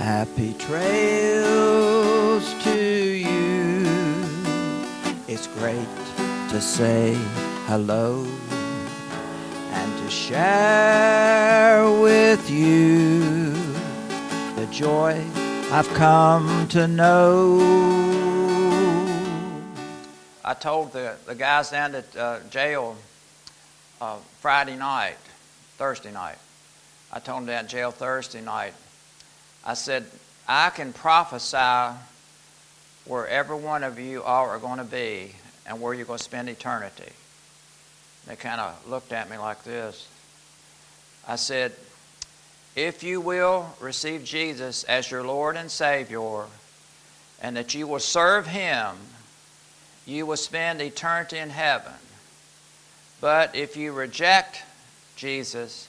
Happy trails to you. It's great to say hello and to share with you the joy I've come to know. I told the, the guys down at uh, jail uh, Friday night, Thursday night. I told them down at jail Thursday night. I said, I can prophesy where every one of you all are going to be and where you're going to spend eternity. They kind of looked at me like this. I said, if you will receive Jesus as your Lord and Savior, and that you will serve Him, you will spend eternity in heaven. But if you reject Jesus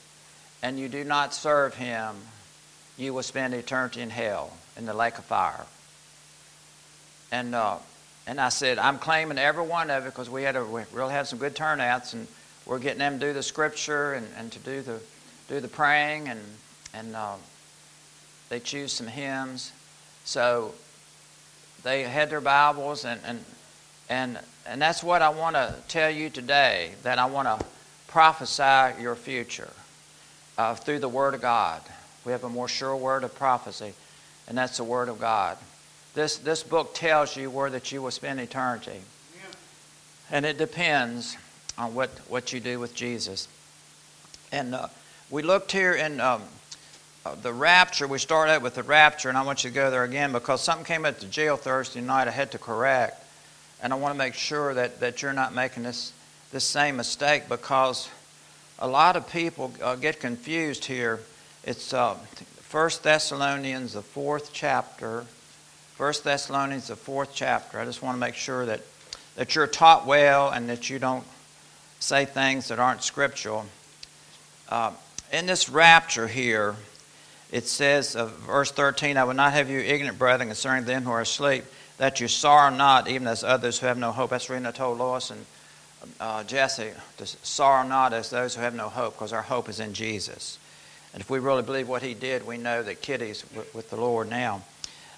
and you do not serve Him, you will spend eternity in hell in the lake of fire. And uh, and I said, I'm claiming every one of it because we had a, we really had some good turnouts, and we're getting them to do the scripture and, and to do the do the praying, and and uh, they choose some hymns. So they had their Bibles, and and and and that's what I want to tell you today. That I want to prophesy your future uh, through the Word of God. We have a more sure word of prophecy, and that's the Word of God. This, this book tells you where that you will spend eternity. Yeah. And it depends on what, what you do with Jesus. And uh, we looked here in um, uh, the rapture. We started out with the rapture, and I want you to go there again because something came at the jail Thursday night I had to correct. And I want to make sure that, that you're not making this, this same mistake because a lot of people uh, get confused here. It's uh, 1 Thessalonians, the fourth chapter. 1 Thessalonians, the fourth chapter. I just want to make sure that, that you're taught well and that you don't say things that aren't scriptural. Uh, in this rapture here, it says, of verse 13, I would not have you ignorant, brethren, concerning them who are asleep, that you sorrow not, even as others who have no hope. That's I told Lois and uh, Jesse, to sorrow not as those who have no hope, because our hope is in Jesus. And if we really believe what he did, we know that Kitty's with, with the Lord now.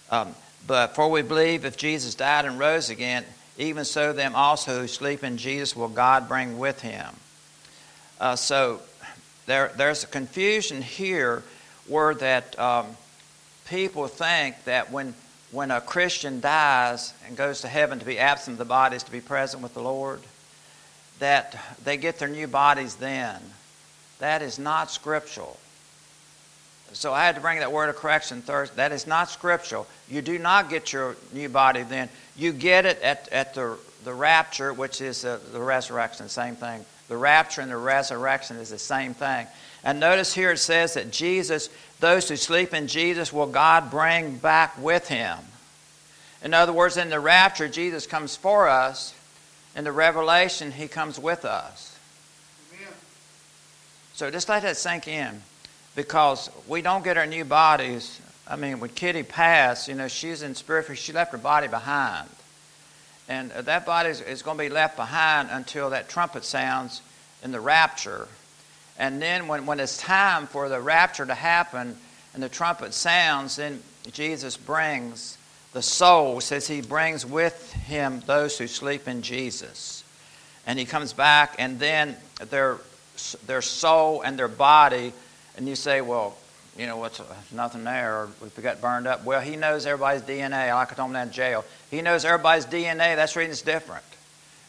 Um, but for we believe if Jesus died and rose again, even so them also who sleep in Jesus will God bring with him. Uh, so there, there's a confusion here where that um, people think that when, when a Christian dies and goes to heaven to be absent of the bodies, to be present with the Lord, that they get their new bodies then. That is not scriptural. So I had to bring that word of correction Thursday. That is not scriptural. You do not get your new body then. You get it at, at the, the rapture, which is the, the resurrection, same thing. The rapture and the resurrection is the same thing. And notice here it says that Jesus, those who sleep in Jesus, will God bring back with him. In other words, in the rapture, Jesus comes for us. In the revelation, he comes with us. Amen. So just let that sink in because we don't get our new bodies. I mean, when Kitty passed, you know, she's in spirit, she left her body behind. And uh, that body is, is going to be left behind until that trumpet sounds in the rapture. And then when, when it's time for the rapture to happen and the trumpet sounds, then Jesus brings the soul, says he brings with him those who sleep in Jesus. And he comes back, and then their, their soul and their body and you say, well, you know, what's nothing there, or if we got burned up. Well, he knows everybody's DNA, like I told him that in jail. He knows everybody's DNA. That's reason it's different.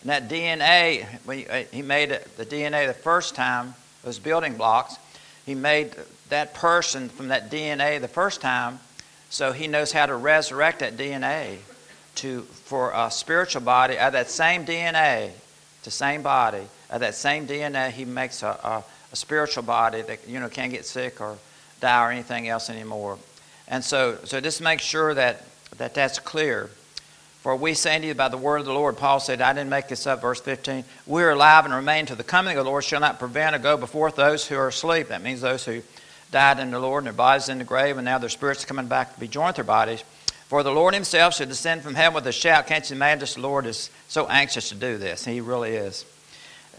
And that DNA, uh, he made the DNA the first time, those building blocks, he made that person from that DNA the first time, so he knows how to resurrect that DNA to for a spiritual body out of that same DNA, the same body, out of that same DNA, he makes a, a a spiritual body that you know can't get sick or die or anything else anymore. And so, so just make sure that, that that's clear. For we say to you by the word of the Lord, Paul said, I didn't make this up, verse 15. We are alive and remain to the coming of the Lord, shall not prevent or go before those who are asleep. That means those who died in the Lord and their bodies in the grave, and now their spirits are coming back to be joined with their bodies. For the Lord himself shall descend from heaven with a shout. Can't you imagine the Lord is so anxious to do this? He really is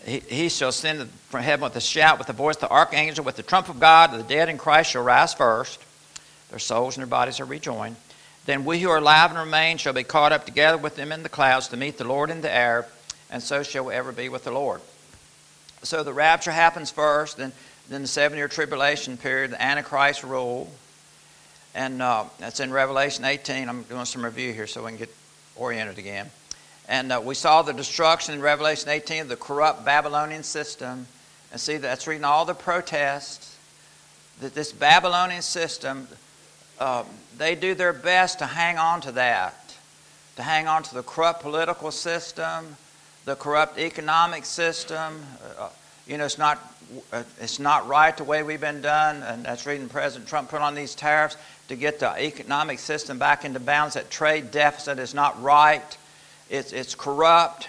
he, he shall send from heaven with a shout, with the voice of the archangel, with the trump of God, the dead in Christ shall rise first. Their souls and their bodies are rejoined. Then we who are alive and remain shall be caught up together with them in the clouds to meet the Lord in the air, and so shall we ever be with the Lord. So the rapture happens first, then, then the seven year tribulation period, the Antichrist rule. And uh, that's in Revelation 18. I'm doing some review here so we can get oriented again. And uh, we saw the destruction in Revelation 18 of the corrupt Babylonian system. And see, that's reading all the protests. That this Babylonian system, uh, they do their best to hang on to that, to hang on to the corrupt political system, the corrupt economic system. Uh, you know, it's not, uh, it's not right the way we've been done, and that's reading President Trump put on these tariffs to get the economic system back into balance. That trade deficit is not right, it's, it's corrupt.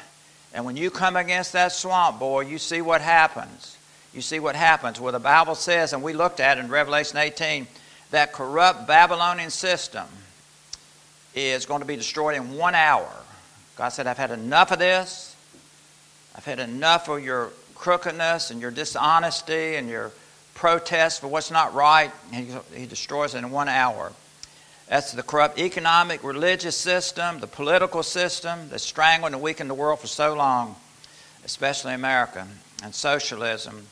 And when you come against that swamp, boy, you see what happens. You see what happens. Well, the Bible says, and we looked at in Revelation 18, that corrupt Babylonian system is going to be destroyed in one hour. God said, I've had enough of this. I've had enough of your crookedness and your dishonesty and your protest for what's not right. He, he destroys it in one hour. That's the corrupt economic, religious system, the political system that's strangling and weakened the world for so long, especially America. And socialism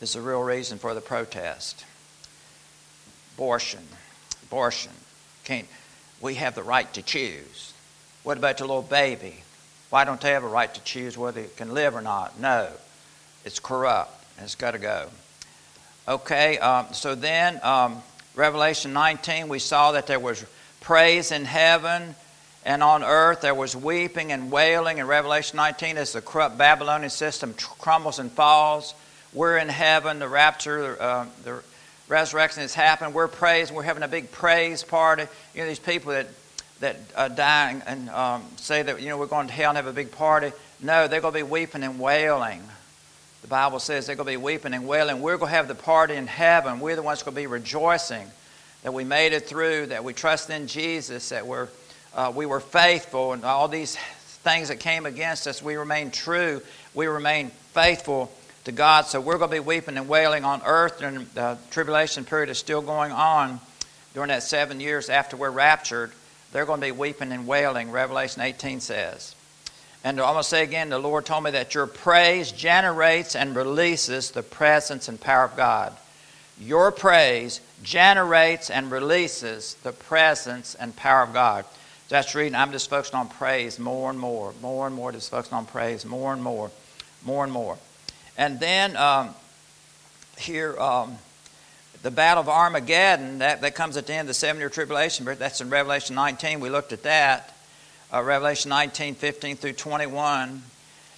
is the real reason for the protest abortion. Abortion. Can't, we have the right to choose. What about the little baby? Why don't they have a right to choose whether it can live or not? No. It's corrupt. It's got to go. Okay, um, so then, um, Revelation 19, we saw that there was praise in heaven and on earth there was weeping and wailing. In Revelation 19, as the corrupt Babylonian system crumbles and falls, we're in heaven. The rapture, uh, the resurrection has happened. We're praising. We're having a big praise party. You know, these people that that uh, die and um, say that you know we're going to hell and have a big party. No, they're going to be weeping and wailing. The Bible says they're going to be weeping and wailing. We're going to have the party in heaven. We're the ones going to be rejoicing that we made it through, that we trust in Jesus, that we're, uh, we were faithful, and all these things that came against us, we remain true. We remain faithful to God. So we're going to be weeping and wailing on earth, and the tribulation period is still going on during that seven years after we're raptured. They're going to be weeping and wailing, Revelation 18 says. And I'm going to say again, the Lord told me that your praise generates and releases the presence and power of God. Your praise generates and releases the presence and power of God. That's reading. I'm just focusing on praise more and more, more and more. Just focusing on praise more and more, more and more. And then um, here, um, the Battle of Armageddon, that, that comes at the end of the seven year tribulation, that's in Revelation 19. We looked at that uh, Revelation 19, 15 through 21.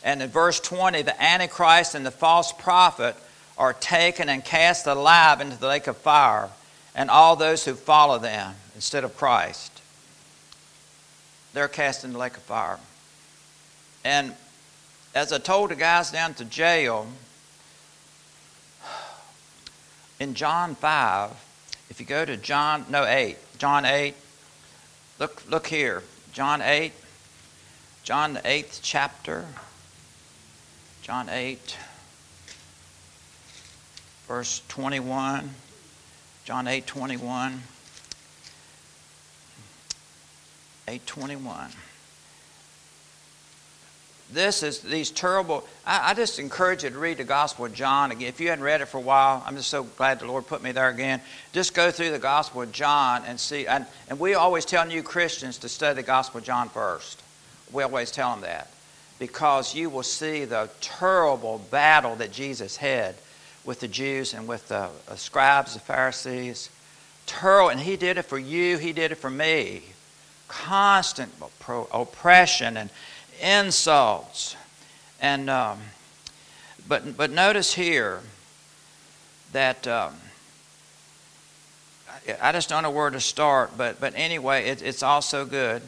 And in verse 20, the Antichrist and the false prophet are taken and cast alive into the lake of fire, and all those who follow them instead of Christ. They're cast in the lake of fire. And as I told the guys down to jail, in John 5, if you go to John, no, 8, John 8, look, look here. John 8, John the 8th chapter, John 8, verse 21, John 8, 21, 8, 21 this is these terrible. I, I, just encourage you to read the Gospel of John again. If you hadn't read it for a while, I'm just so glad the Lord put me there again. Just go through the Gospel of John and see. And, and we always tell new Christians to study the Gospel of John first. We always tell them that because you will see the terrible battle that Jesus had with the Jews and with the scribes, the Pharisees. Terrible, and He did it for you. He did it for me. Constant oppression and insults. And, um, but, but notice here that um, I just don't know where to start, but, but anyway, it, it's also good.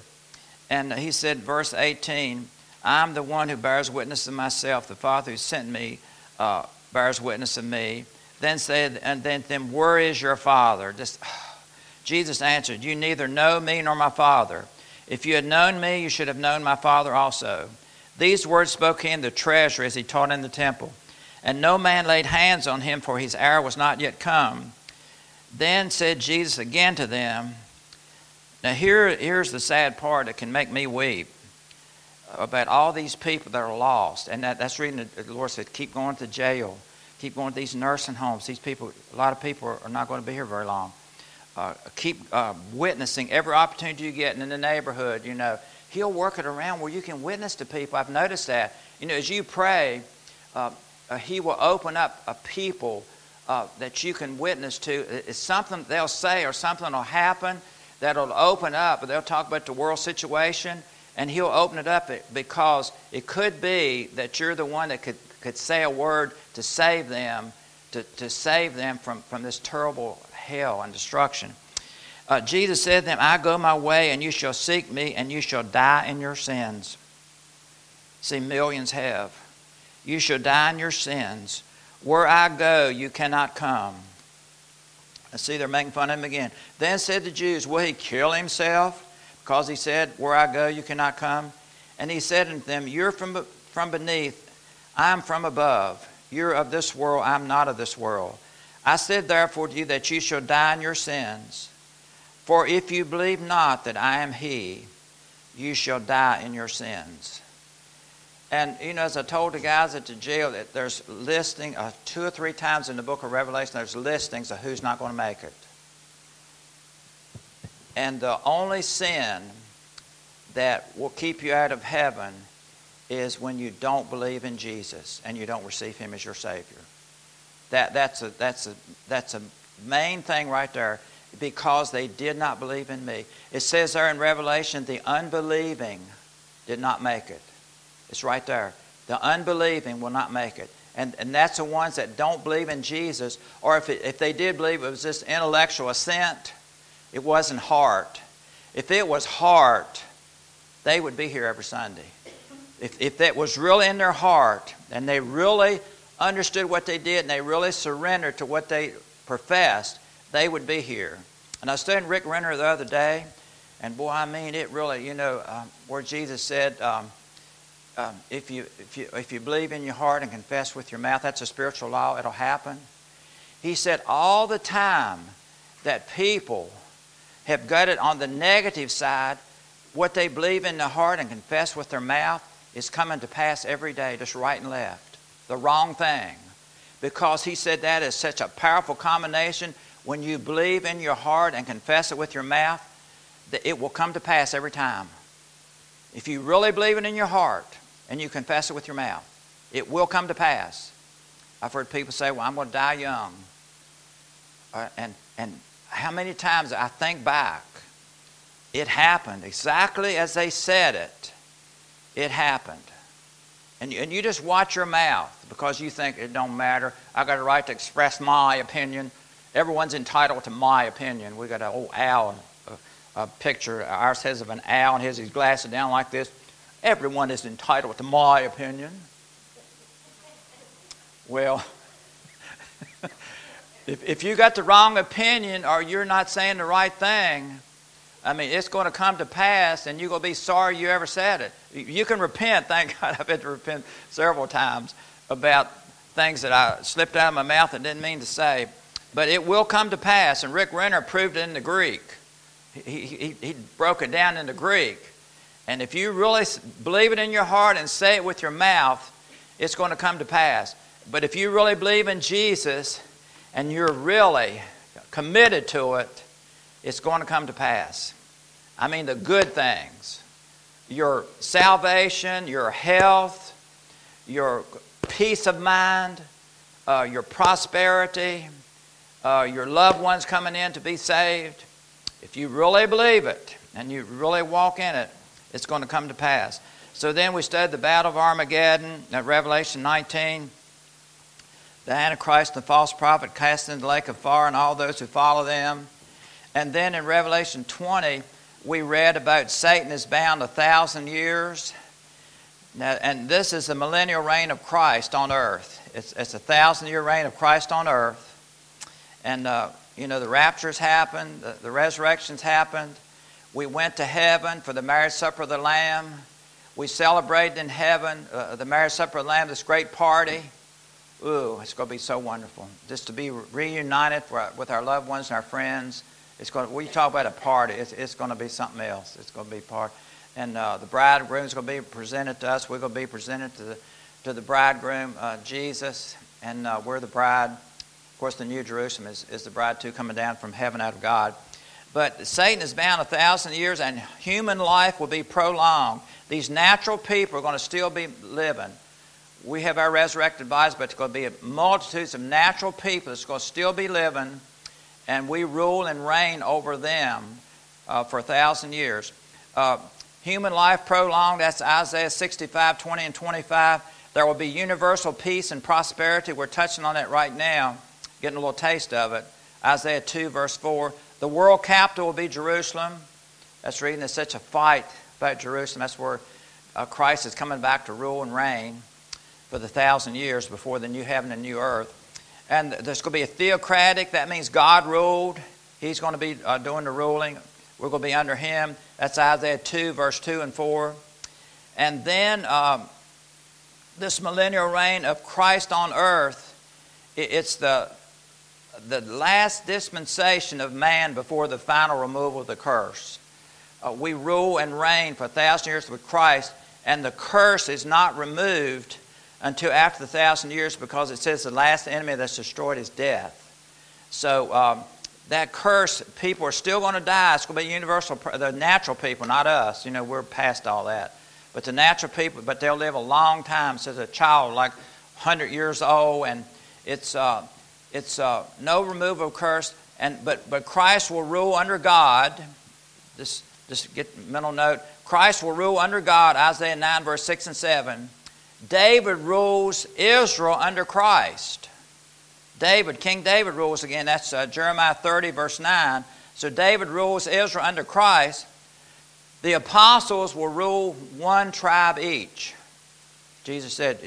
And he said, verse 18, I'm the one who bears witness of myself. The Father who sent me uh, bears witness of me. Then said, and then, then where is your Father? Just, Jesus answered, You neither know me nor my Father. If you had known me, you should have known my Father also. These words spoke he in the treasury as he taught in the temple. And no man laid hands on him, for his hour was not yet come. Then said Jesus again to them, Now here, here's the sad part that can make me weep about all these people that are lost. And that, that's reading the Lord said, keep going to jail, keep going to these nursing homes. These people, a lot of people are not going to be here very long. Uh, keep uh, witnessing every opportunity you get in the neighborhood. You know, He'll work it around where you can witness to people. I've noticed that. You know, as you pray, uh, uh He will open up a people uh, that you can witness to. It's something they'll say or something will happen that'll open up. They'll talk about the world situation, and He'll open it up because it could be that you're the one that could, could say a word to save them, to, to save them from, from this terrible hell and destruction. Uh, Jesus said to them, I go my way, and you shall seek me, and you shall die in your sins. See, millions have. You shall die in your sins. Where I go, you cannot come. And see, they're making fun of him again. Then said the Jews, Will he kill himself? Because he said, Where I go, you cannot come. And he said unto them, You're from, from beneath, I am from above. You're of this world, I am not of this world. I said therefore to you that you shall die in your sins. For if you believe not that I am He, you shall die in your sins. And, you know, as I told the guys at the jail, that there's listing uh, two or three times in the book of Revelation, there's listings of who's not going to make it. And the only sin that will keep you out of heaven is when you don't believe in Jesus and you don't receive Him as your Savior. That, that's, a, that's, a, that's a main thing right there because they did not believe in me. It says there in Revelation, the unbelieving did not make it. It's right there. The unbelieving will not make it. And, and that's the ones that don't believe in Jesus, or if, it, if they did believe, it was just intellectual assent. It wasn't heart. If it was heart, they would be here every Sunday. If, if that was really in their heart and they really understood what they did and they really surrendered to what they professed, they would be here. And I was studying Rick Renner the other day, and boy, I mean, it really, you know, um, where Jesus said, um, um, if, you, if, you, if you believe in your heart and confess with your mouth, that's a spiritual law, it'll happen. He said, all the time that people have it on the negative side, what they believe in their heart and confess with their mouth is coming to pass every day, just right and left the wrong thing. Because he said that is such a powerful combination. When you believe in your heart and confess it with your mouth, that it will come to pass every time. If you really believe it in your heart and you confess it with your mouth, it will come to pass. I've heard people say, Well, I'm going to die young. Uh, and, and how many times I think back, it happened exactly as they said it. It happened. And you, and you just watch your mouth because you think it don't matter. I got a right to express my opinion. Everyone's entitled to my opinion. We got an old owl, a, a picture. Ours has of an owl, and his glasses down like this. Everyone is entitled to my opinion. Well, if, if you got the wrong opinion or you're not saying the right thing, I mean, it's going to come to pass, and you're going to be sorry you ever said it. You can repent. Thank God I've had to repent several times about things that I slipped out of my mouth and didn't mean to say. But it will come to pass, and Rick Renner proved it in the Greek. He, he, he broke it down in the Greek. And if you really believe it in your heart and say it with your mouth, it's going to come to pass. But if you really believe in Jesus and you're really committed to it, it's going to come to pass. I mean, the good things your salvation, your health, your peace of mind, uh, your prosperity, uh, your loved ones coming in to be saved. If you really believe it and you really walk in it, it's going to come to pass. So then we studied the battle of Armageddon at Revelation 19. The Antichrist and the false prophet cast into the lake of fire and all those who follow them. And then in Revelation 20, we read about Satan is bound a thousand years. Now, and this is the millennial reign of Christ on earth. It's, it's a thousand year reign of Christ on earth. And, uh, you know, the raptures happened, the, the resurrections happened. We went to heaven for the marriage supper of the Lamb. We celebrated in heaven uh, the marriage supper of the Lamb, this great party. Ooh, it's going to be so wonderful. Just to be reunited for, with our loved ones and our friends. It's going. We talk about a party. It's, it's going to be something else. It's going to be part. And uh, the bridegroom is going to be presented to us. We're going to be presented to the to the bridegroom, uh, Jesus, and uh, we're the bride. Of course, the New Jerusalem is, is the bride too, coming down from heaven out of God. But Satan is bound a thousand years, and human life will be prolonged. These natural people are going to still be living. We have our resurrected bodies, but it's going to be a multitudes of natural people that's going to still be living, and we rule and reign over them uh, for a thousand years. Uh, human life prolonged, that's Isaiah 65, 20, and 25. There will be universal peace and prosperity. We're touching on that right now, getting a little taste of it. Isaiah 2, verse 4. The world capital will be Jerusalem. That's reading there's such a fight about Jerusalem. That's where uh, Christ is coming back to rule and reign for the thousand years before the new heaven and new earth. And there's going to be a theocratic, that means God ruled. He's going to be uh, doing the ruling. We're going to be under him. That's Isaiah 2, verse 2 and 4. And then um, this millennial reign of Christ on earth, it's the, the last dispensation of man before the final removal of the curse. Uh, we rule and reign for a thousand years with Christ, and the curse is not removed until after the thousand years because it says the last enemy that's destroyed is death. So um, that curse, people are still going to die. It's going to be universal, the natural people, not us. You know, we're past all that. But the natural people, but they'll live a long time. Says a child, like 100 years old, and it's uh, it's uh, no removal of curse. And but but Christ will rule under God. This just get mental note. Christ will rule under God. Isaiah 9 verse 6 and 7. David rules Israel under Christ. David, King David rules again. That's uh, Jeremiah 30 verse 9. So David rules Israel under Christ. The apostles will rule one tribe each. Jesus said,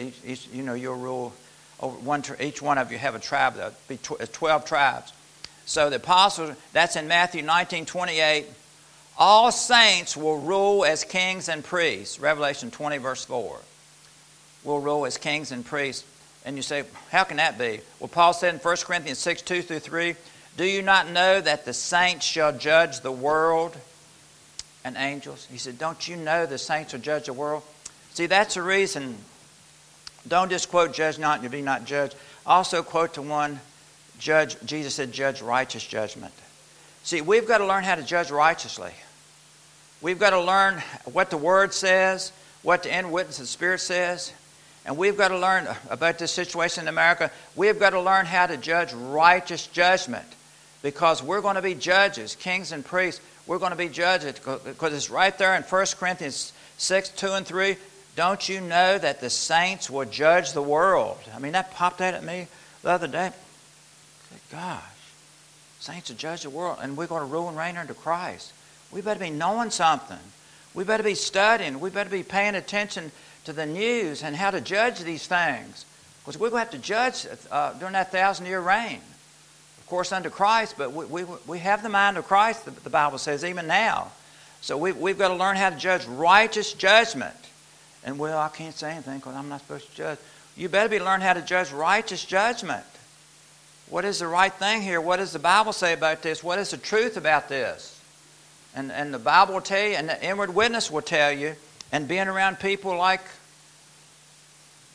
you know, you'll rule over one, each one of you have a tribe, there'll be 12 tribes. So the apostles, that's in Matthew 19, 28. All saints will rule as kings and priests. Revelation 20, verse 4. Will rule as kings and priests. And you say, how can that be? Well, Paul said in 1 Corinthians 6, 2 through 3, Do you not know that the saints shall judge the world? and angels. He said, Don't you know the saints will judge the world? See, that's the reason. Don't just quote, Judge not, and be not judged. Also quote to one, judge, Jesus said, Judge righteous judgment. See, we've got to learn how to judge righteously. We've got to learn what the Word says, what the end witness of the Spirit says. And we've got to learn about this situation in America. We've got to learn how to judge righteous judgment because we're going to be judges, kings and priests we're going to be judged because it's right there in 1 Corinthians 6, 2 and 3. Don't you know that the saints will judge the world? I mean, that popped out at me the other day. Gosh, saints will judge the world, and we're going to rule and reign under Christ. We better be knowing something. We better be studying. We better be paying attention to the news and how to judge these things. Because we're going to have to judge uh, during that thousand year reign of course, under Christ, but we, we, we have the mind of Christ, the, the Bible says, even now. So we, we've got to learn how to judge righteous judgment. And, well, I can't say anything because I'm not supposed to judge. You better be learn how to judge righteous judgment. What is the right thing here? What does the Bible say about this? What is the truth about this? And, and the Bible will tell you, and the inward witness will tell you, and being around people like,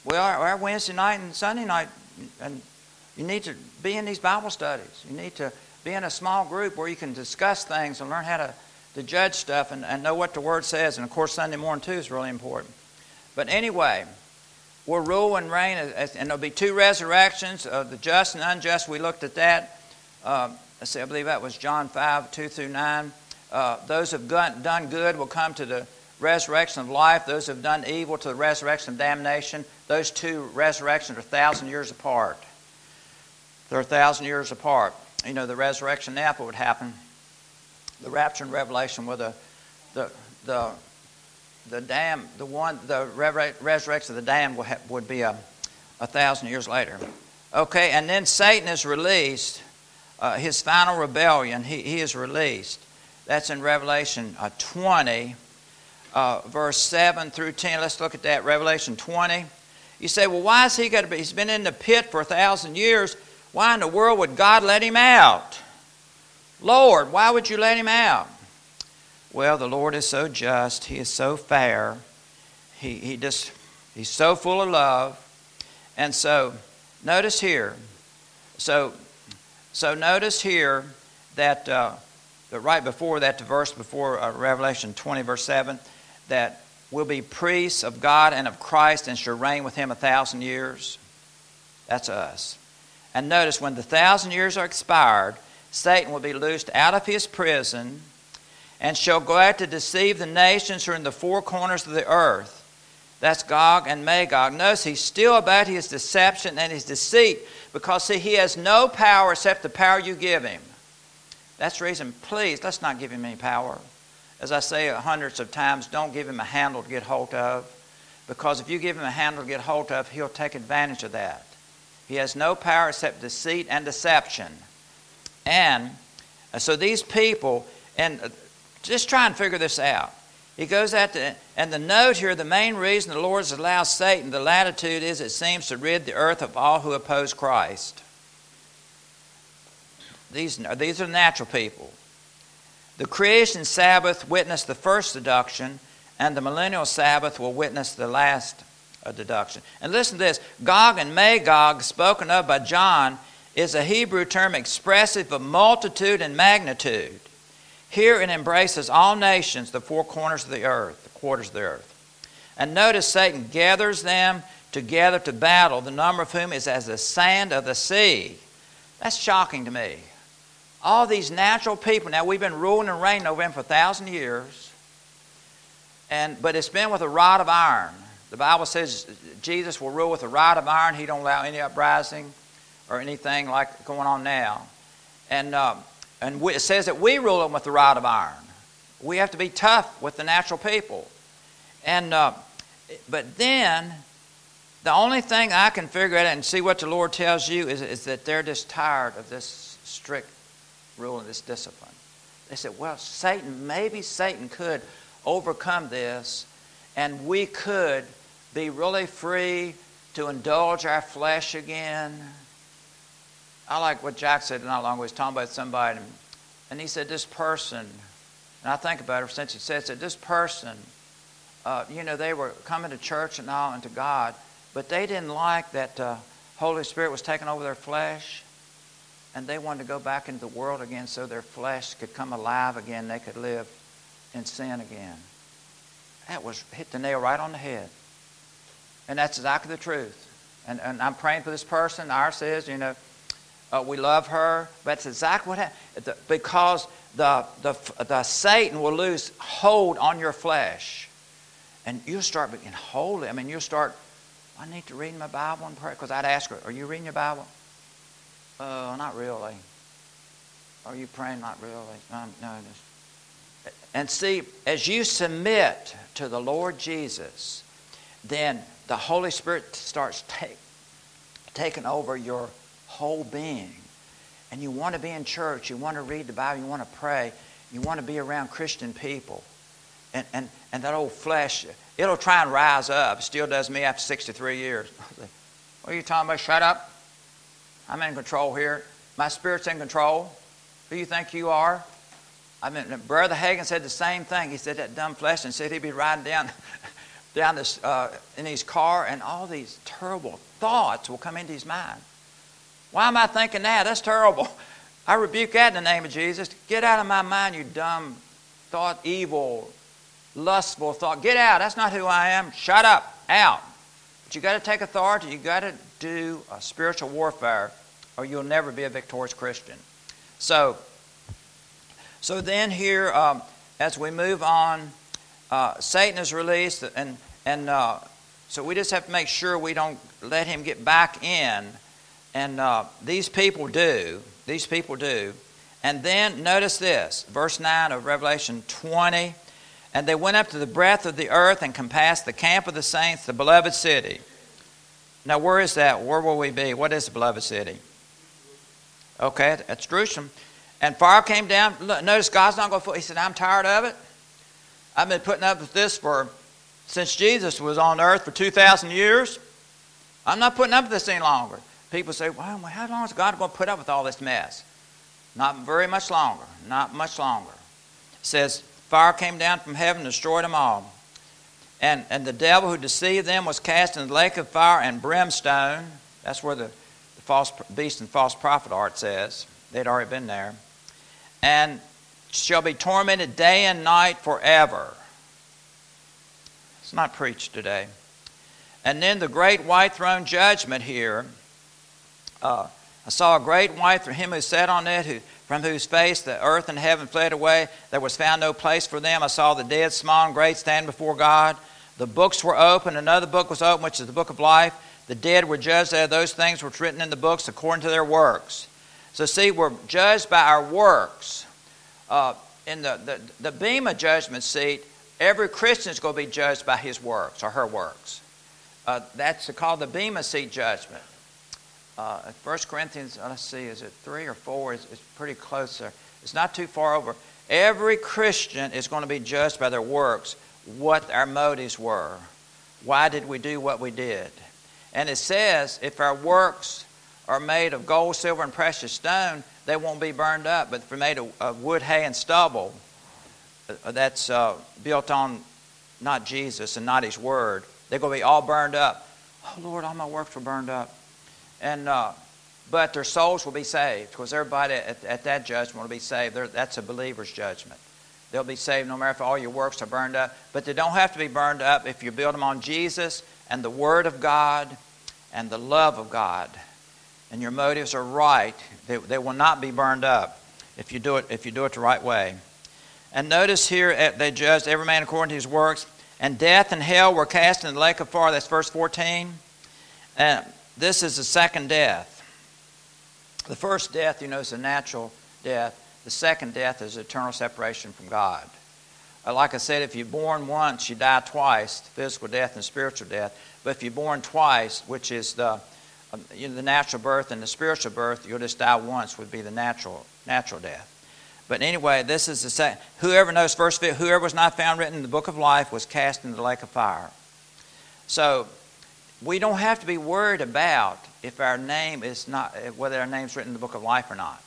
well, our, our Wednesday night and Sunday night, and you need to be in these Bible studies. You need to be in a small group where you can discuss things and learn how to, to judge stuff and, and know what the Word says. And of course, Sunday morning too is really important. But anyway, we'll rule and reign, as, and there'll be two resurrections of the just and unjust. We looked at that. Uh, let's see, I believe that was John 5, 2 through 9. Uh, those who have done good will come to the resurrection of life. Those who have done evil to the resurrection of damnation. Those two resurrections are a thousand years apart. They're a thousand years apart. You know, the resurrection now, would happen? The rapture and revelation were the, the, the, the dam, the one, the resurrection of the dam would, would be a, a thousand years later. Okay, and then Satan is released. Uh, his final rebellion, he, he is released. That's in Revelation uh, 20, uh, verse 7 through 10. Let's look at that. Revelation 20. You say, well, why is he going to be? He's been in the pit for a thousand years. Why in the world would God let him out? Lord, why would you let him out? Well, the Lord is so just. He is so fair. He, he just, he's so full of love. And so, notice here. So, so notice here that uh, right before that, the verse before uh, Revelation 20, verse 7, that we'll be priests of God and of Christ and shall reign with him a thousand years. That's us. And notice when the thousand years are expired, Satan will be loosed out of his prison and shall go out to deceive the nations who are in the four corners of the earth. That's Gog and Magog. Notice he's still about his deception and his deceit because, see, he has no power except the power you give him. That's the reason, please, let's not give him any power. As I say hundreds of times, don't give him a handle to get hold of. Because if you give him a handle to get hold of, he'll take advantage of that. He has no power except deceit and deception. And uh, so these people, and uh, just try and figure this out. He goes out to, and the note here, the main reason the Lord has allowed Satan the latitude is it seems to rid the earth of all who oppose Christ. These, these are natural people. The creation Sabbath witnessed the first deduction, and the millennial Sabbath will witness the last uh, deduction. And listen to this Gog and Magog, spoken of by John, is a Hebrew term expressive of multitude and magnitude. Here it embraces all nations, the four corners of the earth, the quarters of the earth. And notice Satan gathers them together to battle, the number of whom is as the sand of the sea. That's shocking to me. All these natural people, now we've been ruling and reigning over them for a thousand years, and, but it's been with a rod of iron. The Bible says Jesus will rule with a rod of iron. He don't allow any uprising or anything like going on now. And uh, and it says that we rule them with the rod of iron. We have to be tough with the natural people. And, uh, but then, the only thing I can figure out and see what the Lord tells you is, is that they're just tired of this strict rule and this discipline. They said, well, Satan, maybe Satan could overcome this and we could be really free to indulge our flesh again I like what Jack said not long ago. He was talking about somebody, and he said, This person, and I think about it since he said, that this person, uh, you know, they were coming to church and all and to God, but they didn't like that uh, Holy Spirit was taking over their flesh, and they wanted to go back into the world again so their flesh could come alive again, they could live in sin again. That was hit the nail right on the head. And that's exactly the truth. And, and I'm praying for this person. Ours says, you know, uh, we love her. But that's exactly what happened. Because the, the, the Satan will lose hold on your flesh. And you'll start being holy. I mean, you'll start, I need to read my Bible and pray. Because I'd ask her, Are you reading your Bible? Oh, not really. Are you praying? Not really. No, just. And see, as you submit to the Lord Jesus, then the Holy Spirit starts take, taking over your whole being. And you want to be in church, you want to read the Bible, you want to pray, you want to be around Christian people. And, and, and that old flesh, it'll try and rise up. It still does me after 63 years. what are you talking about? Shut up. I'm in control here. My spirit's in control. Who you think you are? I mean, Brother Hagin said the same thing. He said that dumb flesh and said he'd be riding down, down this, uh, in his car, and all these terrible thoughts will come into his mind. Why am I thinking that? That's terrible. I rebuke that in the name of Jesus. Get out of my mind, you dumb thought, evil, lustful thought. Get out. That's not who I am. Shut up. Out. But you got to take authority. You got to do a spiritual warfare, or you'll never be a victorious Christian. So, so then here, um, as we move on, uh, Satan is released, and and uh, so we just have to make sure we don't let him get back in and uh, these people do. These people do. And then notice this, verse 9 of Revelation 20. And they went up to the breadth of the earth and compassed the camp of the saints, the beloved city. Now, where is that? Where will we be? What is the beloved city? Okay, that's Jerusalem. And fire came down. Look, notice God's not going to. He said, "I'm tired of it. I've been putting up with this for since Jesus was on earth for two thousand years. I'm not putting up with this any longer. People say, well, how long is God going to put up with all this mess? Not very much longer. Not much longer. It says, fire came down from heaven and destroyed them all. And, and the devil who deceived them was cast in the lake of fire and brimstone. That's where the, the false beast and false prophet are, says. They'd already been there. And shall be tormented day and night forever. It's not preached today. And then the great white throne judgment here. Uh, I saw a great white throne, him who sat on it, who, from whose face the earth and heaven fled away. There was found no place for them. I saw the dead, small and great, stand before God. The books were open. Another book was open, which is the book of life. The dead were judged out of those things which were written in the books according to their works. So, see, we're judged by our works. Uh, in the, the, the Bema judgment seat, every Christian is going to be judged by his works or her works. Uh, that's called the Bema seat judgment. Uh, 1 Corinthians, uh, let's see, is it 3 or 4? It's, it's pretty close there. It's not too far over. Every Christian is going to be judged by their works what our motives were. Why did we do what we did? And it says if our works are made of gold, silver, and precious stone, they won't be burned up. But if they're made of, of wood, hay, and stubble, uh, that's uh, built on not Jesus and not His Word, they're going to be all burned up. Oh, Lord, all my works were burned up. And, uh, but their souls will be saved because everybody at, at that judgment will be saved. They're, that's a believer's judgment. They'll be saved no matter if all your works are burned up. But they don't have to be burned up if you build them on Jesus and the Word of God and the love of God. And your motives are right. They, they will not be burned up if you do it if you do it the right way. And notice here eh, they judged every man according to his works. And death and hell were cast in the lake of fire. That's verse 14. And this is the second death. The first death, you know, is a natural death. The second death is eternal separation from God. Uh, like I said, if you're born once, you die twice physical death and spiritual death. But if you're born twice, which is the, uh, you know, the natural birth and the spiritual birth, you'll just die once, would be the natural, natural death. But anyway, this is the same. Whoever knows, verse 5, whoever was not found written in the book of life was cast into the lake of fire. So we don't have to be worried about if our name is not, whether our name's written in the book of life or not.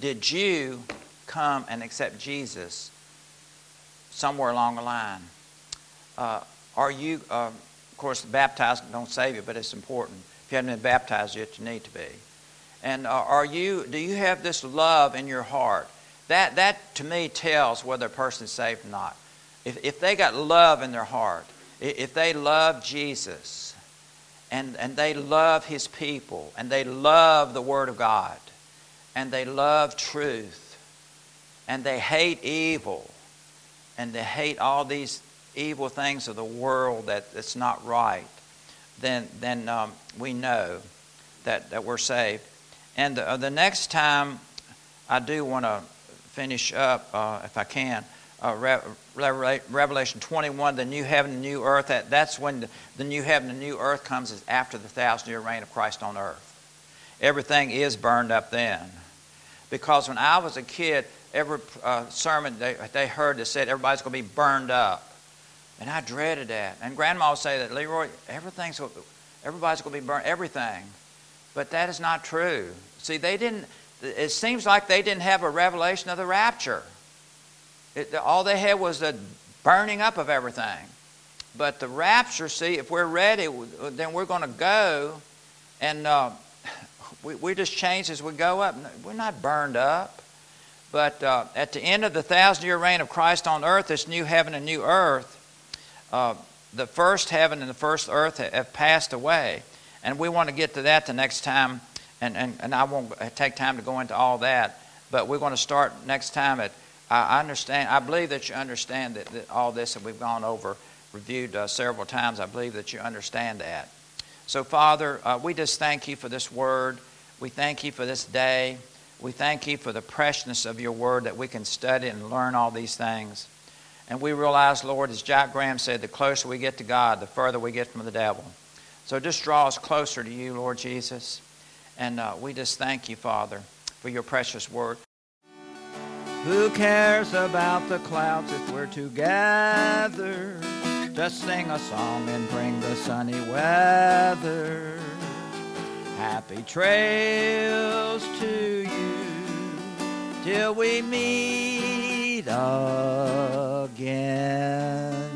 Did you come and accept Jesus somewhere along the line? Uh, are you, uh, of course, baptized don't save you, but it's important. If you haven't been baptized yet, you need to be. And uh, are you, do you have this love in your heart? That, that to me tells whether a person is saved or not. If, if they got love in their heart, if they love Jesus, and, and they love his people, and they love the Word of God, and they love truth and they hate evil and they hate all these evil things of the world that, that's not right, then, then um, we know that, that we're saved. And the, uh, the next time I do want to finish up, uh, if I can, uh, Revelation 21, the new heaven and new earth, that, that's when the, the new heaven and new earth comes is after the thousand year reign of Christ on earth. Everything is burned up then because when I was a kid, every uh, sermon they, they heard that said everybody's going to be burned up. And I dreaded that. And grandma would say that, Leroy, everything's, everybody's going to be burned, everything. But that is not true. See, they didn't, it seems like they didn't have a revelation of the rapture. It, all they had was the burning up of everything. But the rapture, see, if we're ready, then we're going to go and uh, we, we just change as we go up. We're not burned up. But uh, at the end of the thousand year reign of Christ on earth, this new heaven and new earth, uh, the first heaven and the first earth have passed away. And we want to get to that the next time. And, and, and I won't take time to go into all that. But we're going to start next time at. I understand. I believe that you understand that, that all this that we've gone over, reviewed uh, several times. I believe that you understand that. So, Father, uh, we just thank you for this word. We thank you for this day. We thank you for the preciousness of your word that we can study and learn all these things. And we realize, Lord, as Jack Graham said, the closer we get to God, the further we get from the devil. So just draw us closer to you, Lord Jesus. And uh, we just thank you, Father, for your precious word. Who cares about the clouds if we're together? Just sing a song and bring the sunny weather. Happy trails to you till we meet again.